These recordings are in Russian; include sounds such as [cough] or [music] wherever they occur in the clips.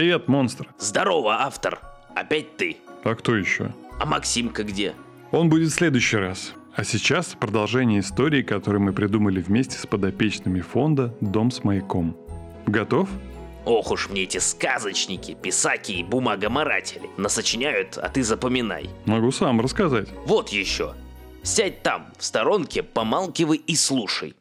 Привет, монстр. Здорово, автор. Опять ты. А кто еще? А Максимка где? Он будет в следующий раз. А сейчас продолжение истории, которую мы придумали вместе с подопечными фонда «Дом с маяком». Готов? Ох уж мне эти сказочники, писаки и бумагоморатели. Насочиняют, а ты запоминай. Могу сам рассказать. Вот еще. Сядь там, в сторонке, помалкивай и слушай.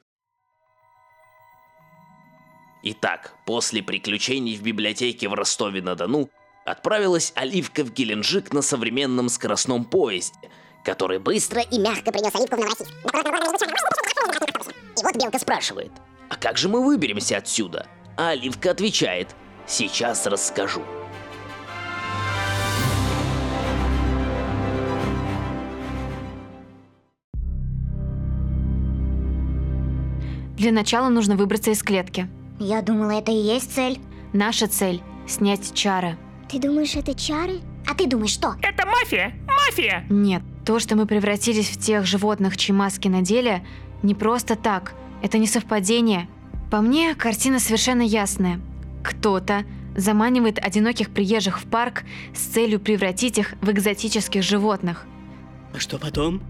Итак, после приключений в библиотеке в Ростове-на-Дону отправилась Оливка в Геленджик на современном скоростном поезде, который быстро и мягко принес оливку в Новороссийск. И вот Белка спрашивает, а как же мы выберемся отсюда? А Оливка отвечает, сейчас расскажу. Для начала нужно выбраться из клетки. Я думала, это и есть цель. Наша цель — снять чары. Ты думаешь, это чары? А ты думаешь, что? Это мафия! Мафия! Нет, то, что мы превратились в тех животных, чьи маски надели, не просто так. Это не совпадение. По мне, картина совершенно ясная. Кто-то заманивает одиноких приезжих в парк с целью превратить их в экзотических животных. А что потом?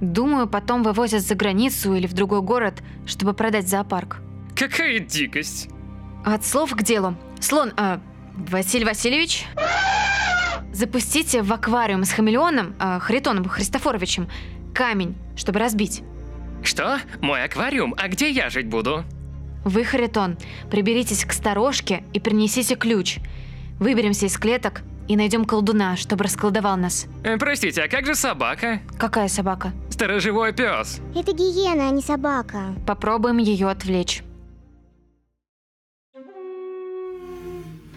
Думаю, потом вывозят за границу или в другой город, чтобы продать зоопарк. Какая дикость! От слов к делу. Слон, а, Василий Васильевич? Запустите в аквариум с хамелеоном, а, Харитоном Христофоровичем, камень, чтобы разбить. Что? Мой аквариум? А где я жить буду? Вы, Харитон, приберитесь к сторожке и принесите ключ. Выберемся из клеток и найдем колдуна, чтобы расколдовал нас. Э, простите, а как же собака? Какая собака? Сторожевой пес. Это гиена, а не собака. Попробуем ее отвлечь.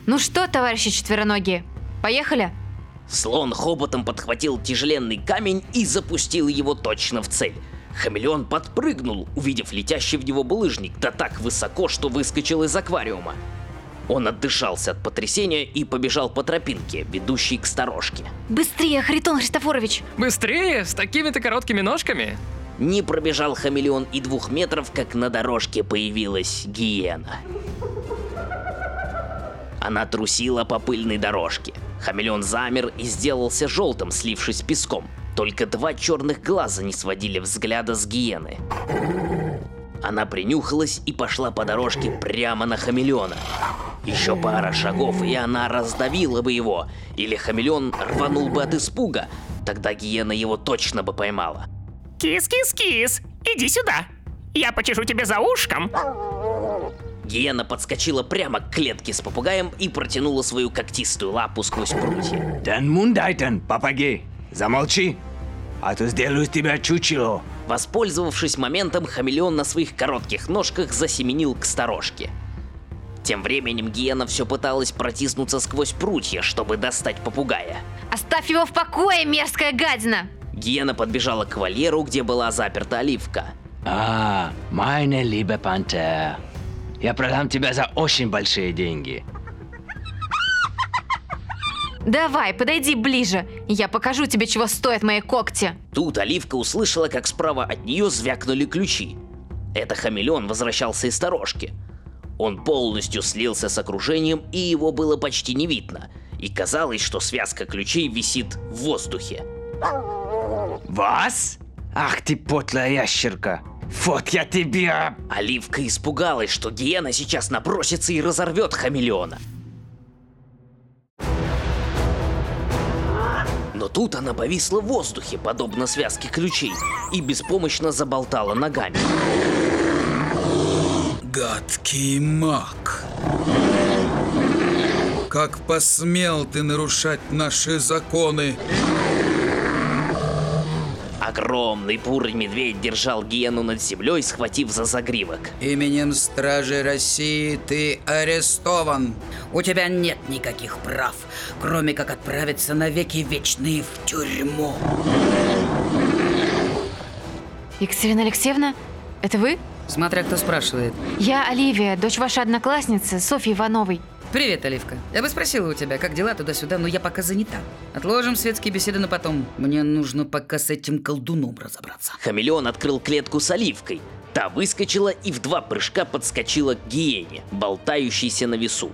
Ну что, товарищи четвероногие, поехали? Слон хоботом подхватил тяжеленный камень и запустил его точно в цель. Хамелеон подпрыгнул, увидев летящий в него булыжник, да так высоко, что выскочил из аквариума. Он отдышался от потрясения и побежал по тропинке, ведущей к сторожке. Быстрее, Харитон Христофорович! Быстрее? С такими-то короткими ножками? Не пробежал хамелеон и двух метров, как на дорожке появилась гиена. Она трусила по пыльной дорожке. Хамелеон замер и сделался желтым, слившись с песком. Только два черных глаза не сводили взгляда с гиены. Она принюхалась и пошла по дорожке прямо на хамелеона. Еще пара шагов, и она раздавила бы его. Или хамелеон рванул бы от испуга. Тогда гиена его точно бы поймала. Кис-кис-кис, иди сюда. Я почешу тебе за ушком. Гиена подскочила прямо к клетке с попугаем и протянула свою когтистую лапу сквозь прутья. Дэн Мундайтен, попугай, замолчи, а то сделаю из тебя чучело. Воспользовавшись моментом, хамелеон на своих коротких ножках засеменил к сторожке. Тем временем Гиена все пыталась протиснуться сквозь прутья, чтобы достать попугая. Оставь его в покое, мерзкая гадина! Гиена подбежала к вольеру, где была заперта Оливка. А, meine liebe Panther, я продам тебя за очень большие деньги. Давай, подойди ближе. Я покажу тебе, чего стоят мои когти. Тут Оливка услышала, как справа от нее звякнули ключи. Это хамелеон возвращался из сторожки. Он полностью слился с окружением, и его было почти не видно. И казалось, что связка ключей висит в воздухе. Вас? Ах ты потлая ящерка! Вот я тебя! Оливка испугалась, что Гиена сейчас набросится и разорвет хамелеона. Но тут она повисла в воздухе, подобно связке ключей, и беспомощно заболтала ногами. Гадкий маг. Как посмел ты нарушать наши законы? Огромный бурый медведь держал гиену над землей, схватив за загривок. Именем Стражи России ты арестован. У тебя нет никаких прав, кроме как отправиться на веки вечные в тюрьму. Екатерина Алексеевна, это вы? Смотря кто спрашивает. Я Оливия, дочь вашей одноклассницы, Софьи Ивановой. Привет, Оливка. Я бы спросила у тебя, как дела туда-сюда, но я пока занята. Отложим светские беседы на потом. Мне нужно пока с этим колдуном разобраться. Хамелеон открыл клетку с оливкой. Та выскочила и в два прыжка подскочила к гиене, болтающейся на весу.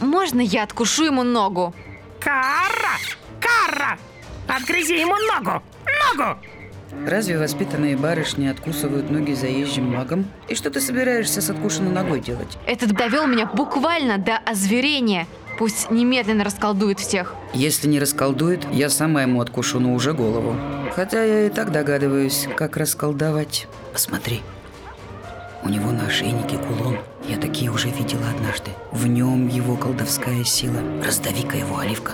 можно я откушу ему ногу? Кара! Кара! Отгрызи ему ногу! Ногу! Разве воспитанные барышни откусывают ноги заезжим магом? И что ты собираешься с откушенной ногой делать? Этот довел меня буквально до озверения. Пусть немедленно расколдует всех. Если не расколдует, я сама ему откушу, но уже голову. Хотя я и так догадываюсь, как расколдовать. Посмотри. У него на ошейнике кулон. Я такие уже видела однажды. В нем его колдовская сила. Раздави-ка его, Оливка.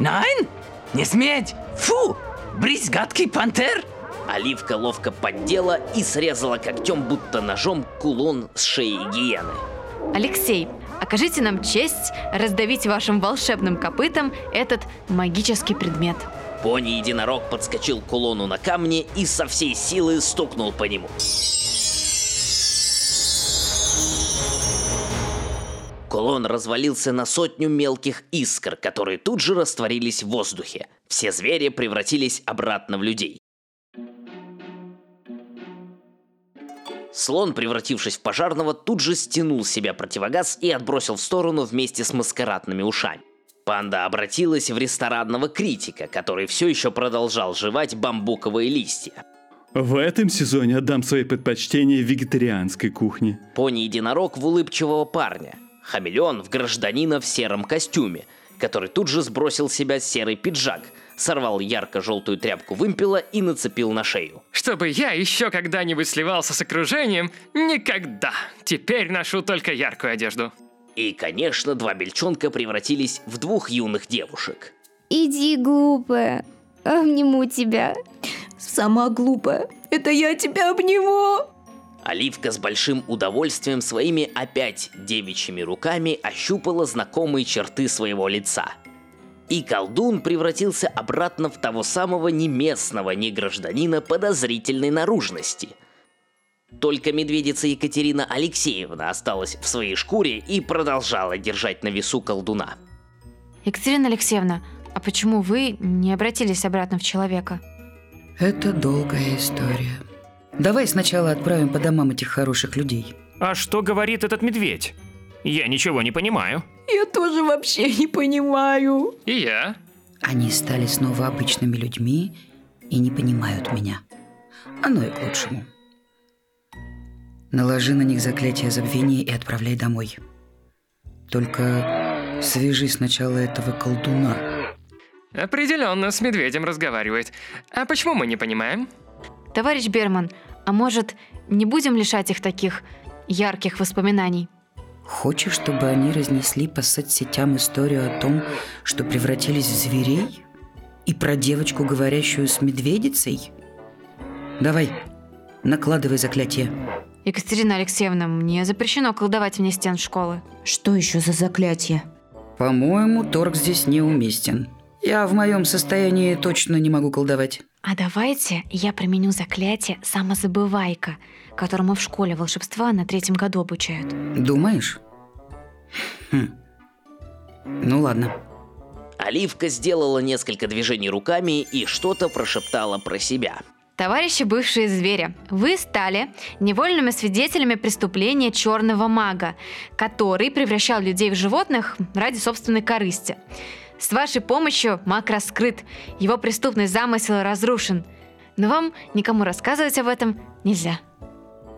Найн? Не сметь! Фу! Брись, гадкий пантер! Оливка ловко поддела и срезала когтем, будто ножом, кулон с шеи гиены. Алексей, окажите нам честь раздавить вашим волшебным копытом этот магический предмет. Пони-единорог подскочил к кулону на камне и со всей силы стукнул по нему. Кулон развалился на сотню мелких искр, которые тут же растворились в воздухе. Все звери превратились обратно в людей. Слон, превратившись в пожарного, тут же стянул с себя противогаз и отбросил в сторону вместе с маскарадными ушами. Панда обратилась в ресторанного критика, который все еще продолжал жевать бамбуковые листья. В этом сезоне отдам свои предпочтения вегетарианской кухне. Пони-единорог в улыбчивого парня. Хамелеон в гражданина в сером костюме, который тут же сбросил с себя серый пиджак, сорвал ярко-желтую тряпку вымпела и нацепил на шею. Чтобы я еще когда-нибудь сливался с окружением, никогда. Теперь ношу только яркую одежду. И, конечно, два бельчонка превратились в двух юных девушек. Иди, глупая, обниму тебя. Сама глупая. Это я тебя обниму. Оливка с большим удовольствием своими опять девичьими руками ощупала знакомые черты своего лица. И колдун превратился обратно в того самого не местного, не гражданина подозрительной наружности. Только медведица Екатерина Алексеевна осталась в своей шкуре и продолжала держать на весу колдуна. Екатерина Алексеевна, а почему вы не обратились обратно в человека? Это долгая история. Давай сначала отправим по домам этих хороших людей. А что говорит этот медведь? Я ничего не понимаю. Я тоже вообще не понимаю. И я. Они стали снова обычными людьми и не понимают меня. Оно и к лучшему. Наложи на них заклятие забвения и отправляй домой. Только свяжи сначала этого колдуна. Определенно с медведем разговаривает. А почему мы не понимаем? Товарищ Берман, а может, не будем лишать их таких ярких воспоминаний? Хочешь, чтобы они разнесли по соцсетям историю о том, что превратились в зверей? И про девочку, говорящую с медведицей? Давай, накладывай заклятие. Екатерина Алексеевна, мне запрещено колдовать вне стен школы. Что еще за заклятие? По-моему, торг здесь неуместен. Я в моем состоянии точно не могу колдовать. А давайте я применю заклятие «Самозабывайка», которому в школе волшебства на третьем году обучают. Думаешь? Хм. Ну ладно. Оливка сделала несколько движений руками и что-то прошептала про себя. Товарищи бывшие звери, вы стали невольными свидетелями преступления черного мага, который превращал людей в животных ради собственной корысти. С вашей помощью маг раскрыт, его преступный замысел разрушен. Но вам никому рассказывать об этом нельзя.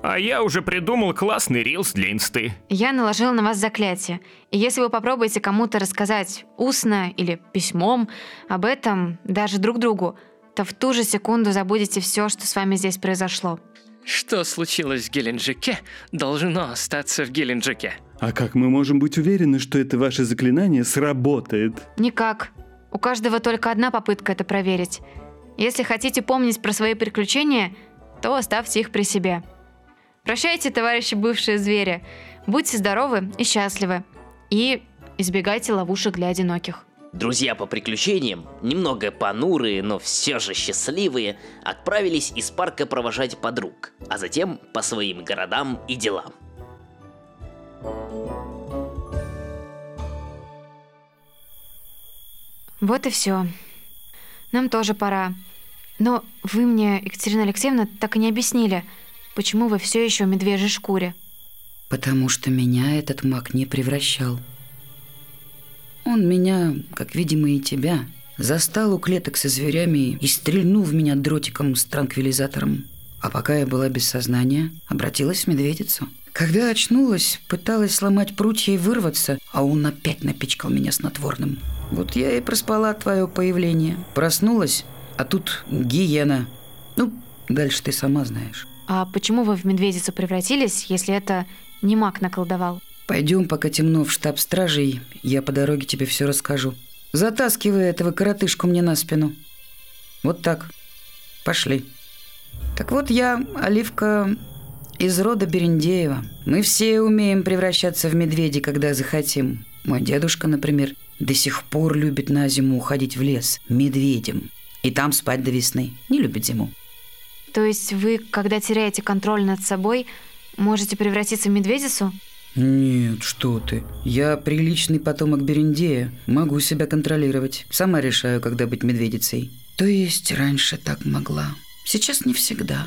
А я уже придумал классный рилс для инсты. Я наложил на вас заклятие. И если вы попробуете кому-то рассказать устно или письмом об этом, даже друг другу, то в ту же секунду забудете все, что с вами здесь произошло. Что случилось в Геленджике, должно остаться в Геленджике. А как мы можем быть уверены, что это ваше заклинание сработает? Никак. У каждого только одна попытка это проверить. Если хотите помнить про свои приключения, то оставьте их при себе. Прощайте, товарищи бывшие звери. Будьте здоровы и счастливы. И избегайте ловушек для одиноких. Друзья по приключениям, немного понурые, но все же счастливые, отправились из парка провожать подруг, а затем по своим городам и делам. Вот и все. Нам тоже пора. Но вы мне, Екатерина Алексеевна, так и не объяснили, почему вы все еще в медвежьей шкуре. Потому что меня этот маг не превращал. Он меня, как видимо и тебя, застал у клеток со зверями и стрельнул в меня дротиком с транквилизатором. А пока я была без сознания, обратилась в медведицу. Когда очнулась, пыталась сломать прутья и вырваться, а он опять напичкал меня снотворным. Вот я и проспала твое появление. Проснулась, а тут гиена. Ну, дальше ты сама знаешь. А почему вы в медведицу превратились, если это не маг наколдовал? Пойдем, пока темно, в штаб стражей. Я по дороге тебе все расскажу. Затаскивай этого коротышку мне на спину. Вот так. Пошли. Так вот я, Оливка, из рода Берендеева. Мы все умеем превращаться в медведей, когда захотим. Мой дедушка, например, до сих пор любит на зиму уходить в лес медведем. И там спать до весны. Не любит зиму. То есть вы, когда теряете контроль над собой, можете превратиться в медведицу? Нет, что ты. Я приличный потомок Берендея. Могу себя контролировать. Сама решаю, когда быть медведицей. То есть раньше так могла. Сейчас не всегда.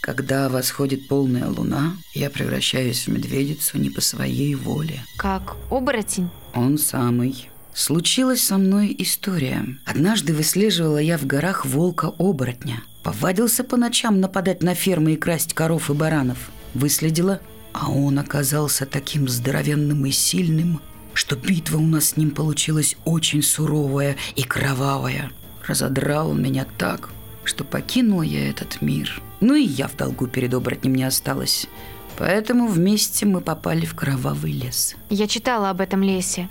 Когда восходит полная луна, я превращаюсь в медведицу не по своей воле. Как оборотень? Он самый. Случилась со мной история. Однажды выслеживала я в горах волка-оборотня. Повадился по ночам нападать на фермы и красть коров и баранов. Выследила, а он оказался таким здоровенным и сильным, что битва у нас с ним получилась очень суровая и кровавая. Разодрал он меня так, что покинула я этот мир. Ну и я в долгу перед оборотнем не осталась. Поэтому вместе мы попали в кровавый лес. Я читала об этом лесе.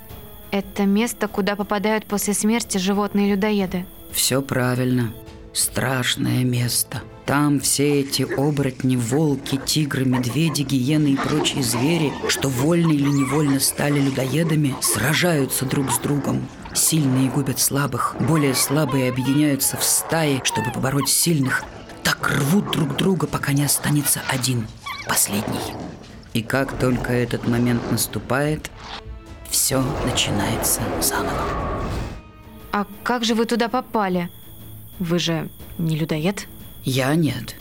Это место, куда попадают после смерти животные-людоеды. Все правильно. Страшное место. Там все эти оборотни, волки, тигры, медведи, гиены и прочие звери, что вольно или невольно стали людоедами, сражаются друг с другом. Сильные губят слабых, более слабые объединяются в стаи, чтобы побороть сильных. Так рвут друг друга, пока не останется один, последний. И как только этот момент наступает, все начинается заново. А как же вы туда попали? Вы же не людоед? Я нет.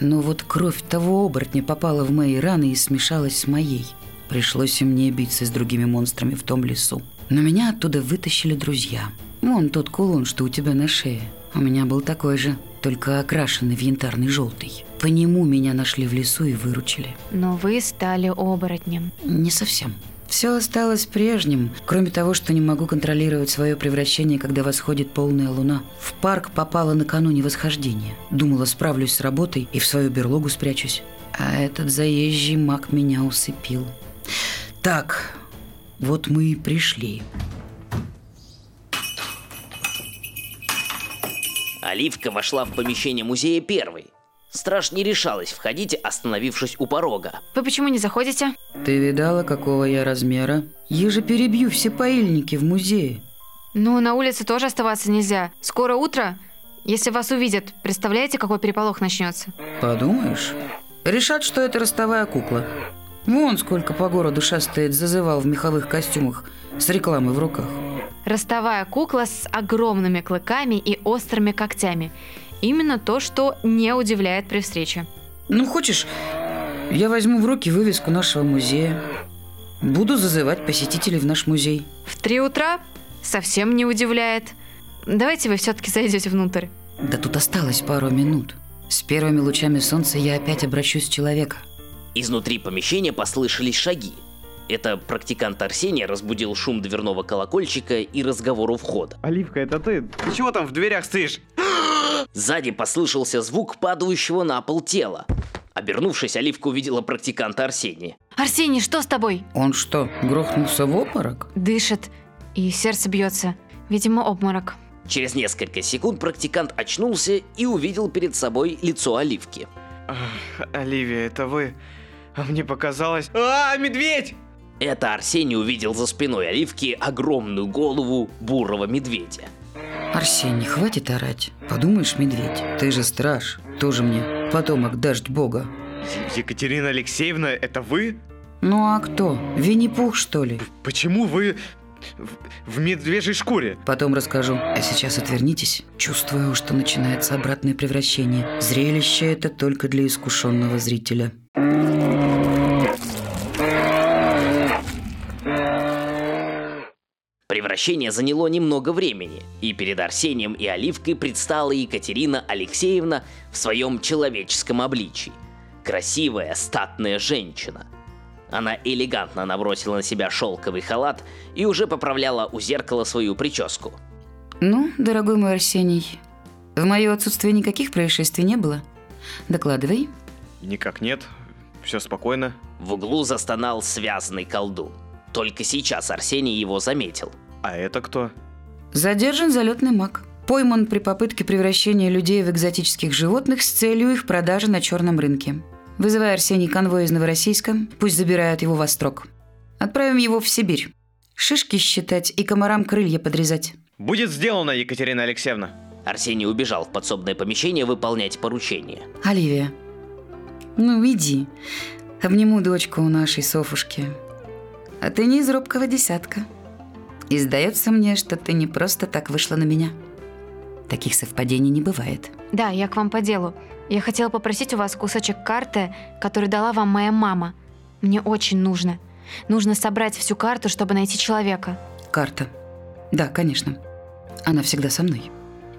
Но вот кровь того оборотня попала в мои раны и смешалась с моей. Пришлось и мне биться с другими монстрами в том лесу. Но меня оттуда вытащили друзья. Вон тот кулон, что у тебя на шее. У меня был такой же, только окрашенный в янтарный желтый. По нему меня нашли в лесу и выручили. Но вы стали оборотнем. Не совсем. Все осталось прежним, кроме того, что не могу контролировать свое превращение, когда восходит полная луна. В парк попала накануне восхождения. Думала, справлюсь с работой и в свою берлогу спрячусь. А этот заезжий маг меня усыпил. Так, вот мы и пришли. Оливка вошла в помещение музея первой. Страж не решалась входить, остановившись у порога. Вы почему не заходите? Ты видала, какого я размера? Я же перебью все паильники в музее. Ну, на улице тоже оставаться нельзя. Скоро утро. Если вас увидят, представляете, какой переполох начнется? Подумаешь. Решат, что это ростовая кукла. Вон сколько по городу шастает зазывал в меховых костюмах с рекламой в руках. Ростовая кукла с огромными клыками и острыми когтями. Именно то, что не удивляет при встрече. Ну, хочешь, я возьму в руки вывеску нашего музея. Буду зазывать посетителей в наш музей. В три утра? Совсем не удивляет. Давайте вы все-таки зайдете внутрь. Да тут осталось пару минут. С первыми лучами солнца я опять обращусь в человека. Изнутри помещения послышались шаги. Это практикант Арсений разбудил шум дверного колокольчика и разговор у входа. Оливка, это ты? Ты чего там в дверях стоишь? [gasps] Сзади послышался звук падающего на пол тела. Обернувшись, Оливка увидела практиканта Арсения. Арсений, что с тобой? Он что, грохнулся в обморок? Дышит. И сердце бьется. Видимо, обморок. Через несколько секунд практикант очнулся и увидел перед собой лицо Оливки. Ах, Оливия, это вы? А мне показалось... А, медведь! Это Арсений увидел за спиной Оливки огромную голову бурого медведя. Арсений, хватит орать. Подумаешь, медведь, ты же страж. Тоже мне потомок дождь бога. Екатерина Алексеевна, это вы? Ну а кто? Винни-Пух, что ли? Почему вы в, в медвежьей шкуре? Потом расскажу. А сейчас отвернитесь. Чувствую, что начинается обратное превращение. Зрелище это только для искушенного зрителя. Превращение заняло немного времени, и перед Арсением и Оливкой предстала Екатерина Алексеевна в своем человеческом обличии. Красивая, статная женщина. Она элегантно набросила на себя шелковый халат и уже поправляла у зеркала свою прическу. Ну, дорогой мой Арсений, в мое отсутствие никаких происшествий не было. Докладывай. Никак нет. Все спокойно. В углу застонал связанный колдун. Только сейчас Арсений его заметил. А это кто? Задержан залетный маг. Пойман при попытке превращения людей в экзотических животных с целью их продажи на черном рынке. Вызывай Арсений конвой из Новороссийска, пусть забирают его в Острог. Отправим его в Сибирь. Шишки считать и комарам крылья подрезать. Будет сделано, Екатерина Алексеевна. Арсений убежал в подсобное помещение выполнять поручение. Оливия, ну иди. Обниму дочку у нашей Софушки. А ты не из робкого десятка. И сдается мне, что ты не просто так вышла на меня. Таких совпадений не бывает. Да, я к вам по делу. Я хотела попросить у вас кусочек карты, который дала вам моя мама. Мне очень нужно. Нужно собрать всю карту, чтобы найти человека. Карта. Да, конечно. Она всегда со мной.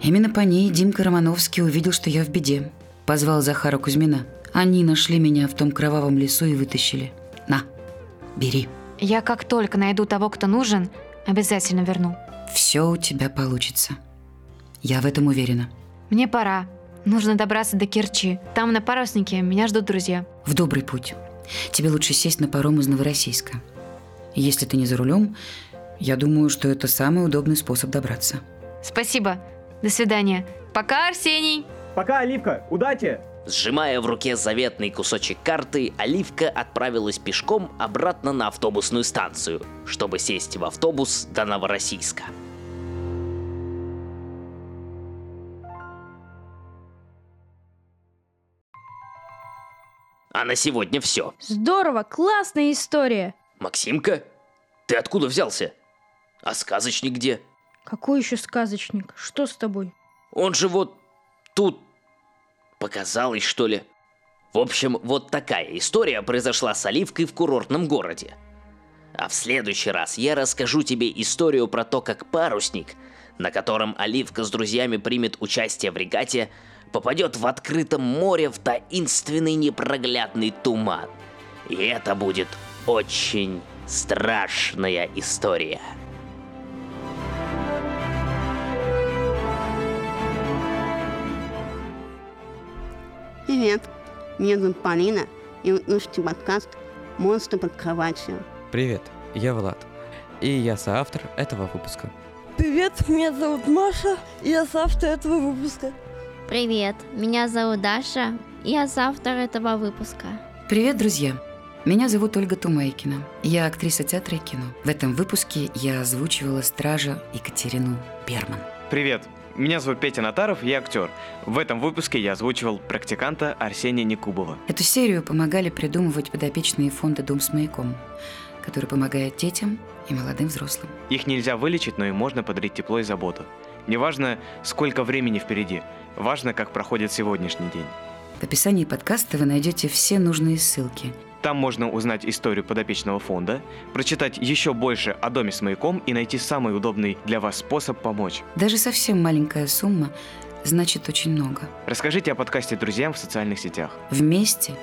Именно по ней Димка Романовский увидел, что я в беде. Позвал Захара Кузьмина. Они нашли меня в том кровавом лесу и вытащили. На, бери. Я как только найду того, кто нужен, обязательно верну. Все у тебя получится. Я в этом уверена. Мне пора. Нужно добраться до Керчи. Там на паруснике меня ждут друзья. В добрый путь. Тебе лучше сесть на паром из Новороссийска. Если ты не за рулем, я думаю, что это самый удобный способ добраться. Спасибо. До свидания. Пока, Арсений. Пока, Оливка. Удачи! Сжимая в руке заветный кусочек карты, Оливка отправилась пешком обратно на автобусную станцию, чтобы сесть в автобус до Новороссийска. А на сегодня все. Здорово, классная история. Максимка, ты откуда взялся? А сказочник где? Какой еще сказочник? Что с тобой? Он же вот тут Показалось, что ли? В общем, вот такая история произошла с Оливкой в курортном городе. А в следующий раз я расскажу тебе историю про то, как парусник, на котором Оливка с друзьями примет участие в регате, попадет в открытом море в таинственный непроглядный туман. И это будет очень страшная история. Привет, меня зовут Полина, и вы слушаете подкаст «Монстры под кроватью». Привет, я Влад, и я соавтор этого выпуска. Привет, меня зовут Маша, и я соавтор этого выпуска. Привет, меня зовут Даша, и я соавтор этого выпуска. Привет, друзья! Меня зовут Ольга Тумайкина. Я актриса театра и кино. В этом выпуске я озвучивала стража Екатерину Берман. Привет, меня зовут Петя Натаров, я актер. В этом выпуске я озвучивал практиканта Арсения Никубова. Эту серию помогали придумывать подопечные фонда «Дом с маяком», который помогает детям и молодым взрослым. Их нельзя вылечить, но им можно подарить тепло и заботу. Неважно, сколько времени впереди, важно, как проходит сегодняшний день. В описании подкаста вы найдете все нужные ссылки – там можно узнать историю подопечного фонда, прочитать еще больше о доме с маяком и найти самый удобный для вас способ помочь. Даже совсем маленькая сумма значит очень много. Расскажите о подкасте друзьям в социальных сетях. Вместе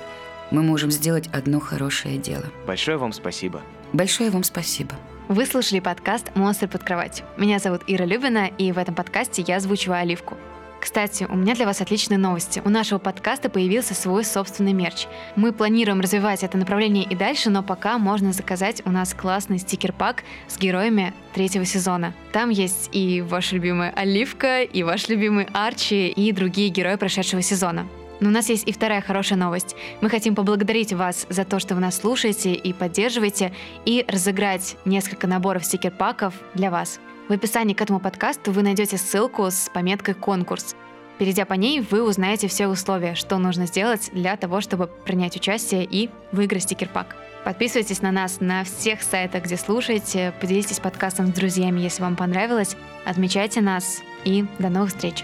мы можем сделать одно хорошее дело. Большое вам спасибо. Большое вам спасибо. Вы слушали подкаст «Монстры под кроватью». Меня зовут Ира Любина, и в этом подкасте я озвучиваю Оливку. Кстати, у меня для вас отличные новости. У нашего подкаста появился свой собственный мерч. Мы планируем развивать это направление и дальше, но пока можно заказать у нас классный стикер-пак с героями третьего сезона. Там есть и ваша любимая Оливка, и ваш любимый Арчи, и другие герои прошедшего сезона. Но у нас есть и вторая хорошая новость. Мы хотим поблагодарить вас за то, что вы нас слушаете и поддерживаете, и разыграть несколько наборов стикер-паков для вас. В описании к этому подкасту вы найдете ссылку с пометкой «Конкурс». Перейдя по ней, вы узнаете все условия, что нужно сделать для того, чтобы принять участие и выиграть стикер-пак. Подписывайтесь на нас на всех сайтах, где слушаете, поделитесь подкастом с друзьями, если вам понравилось, отмечайте нас и до новых встреч!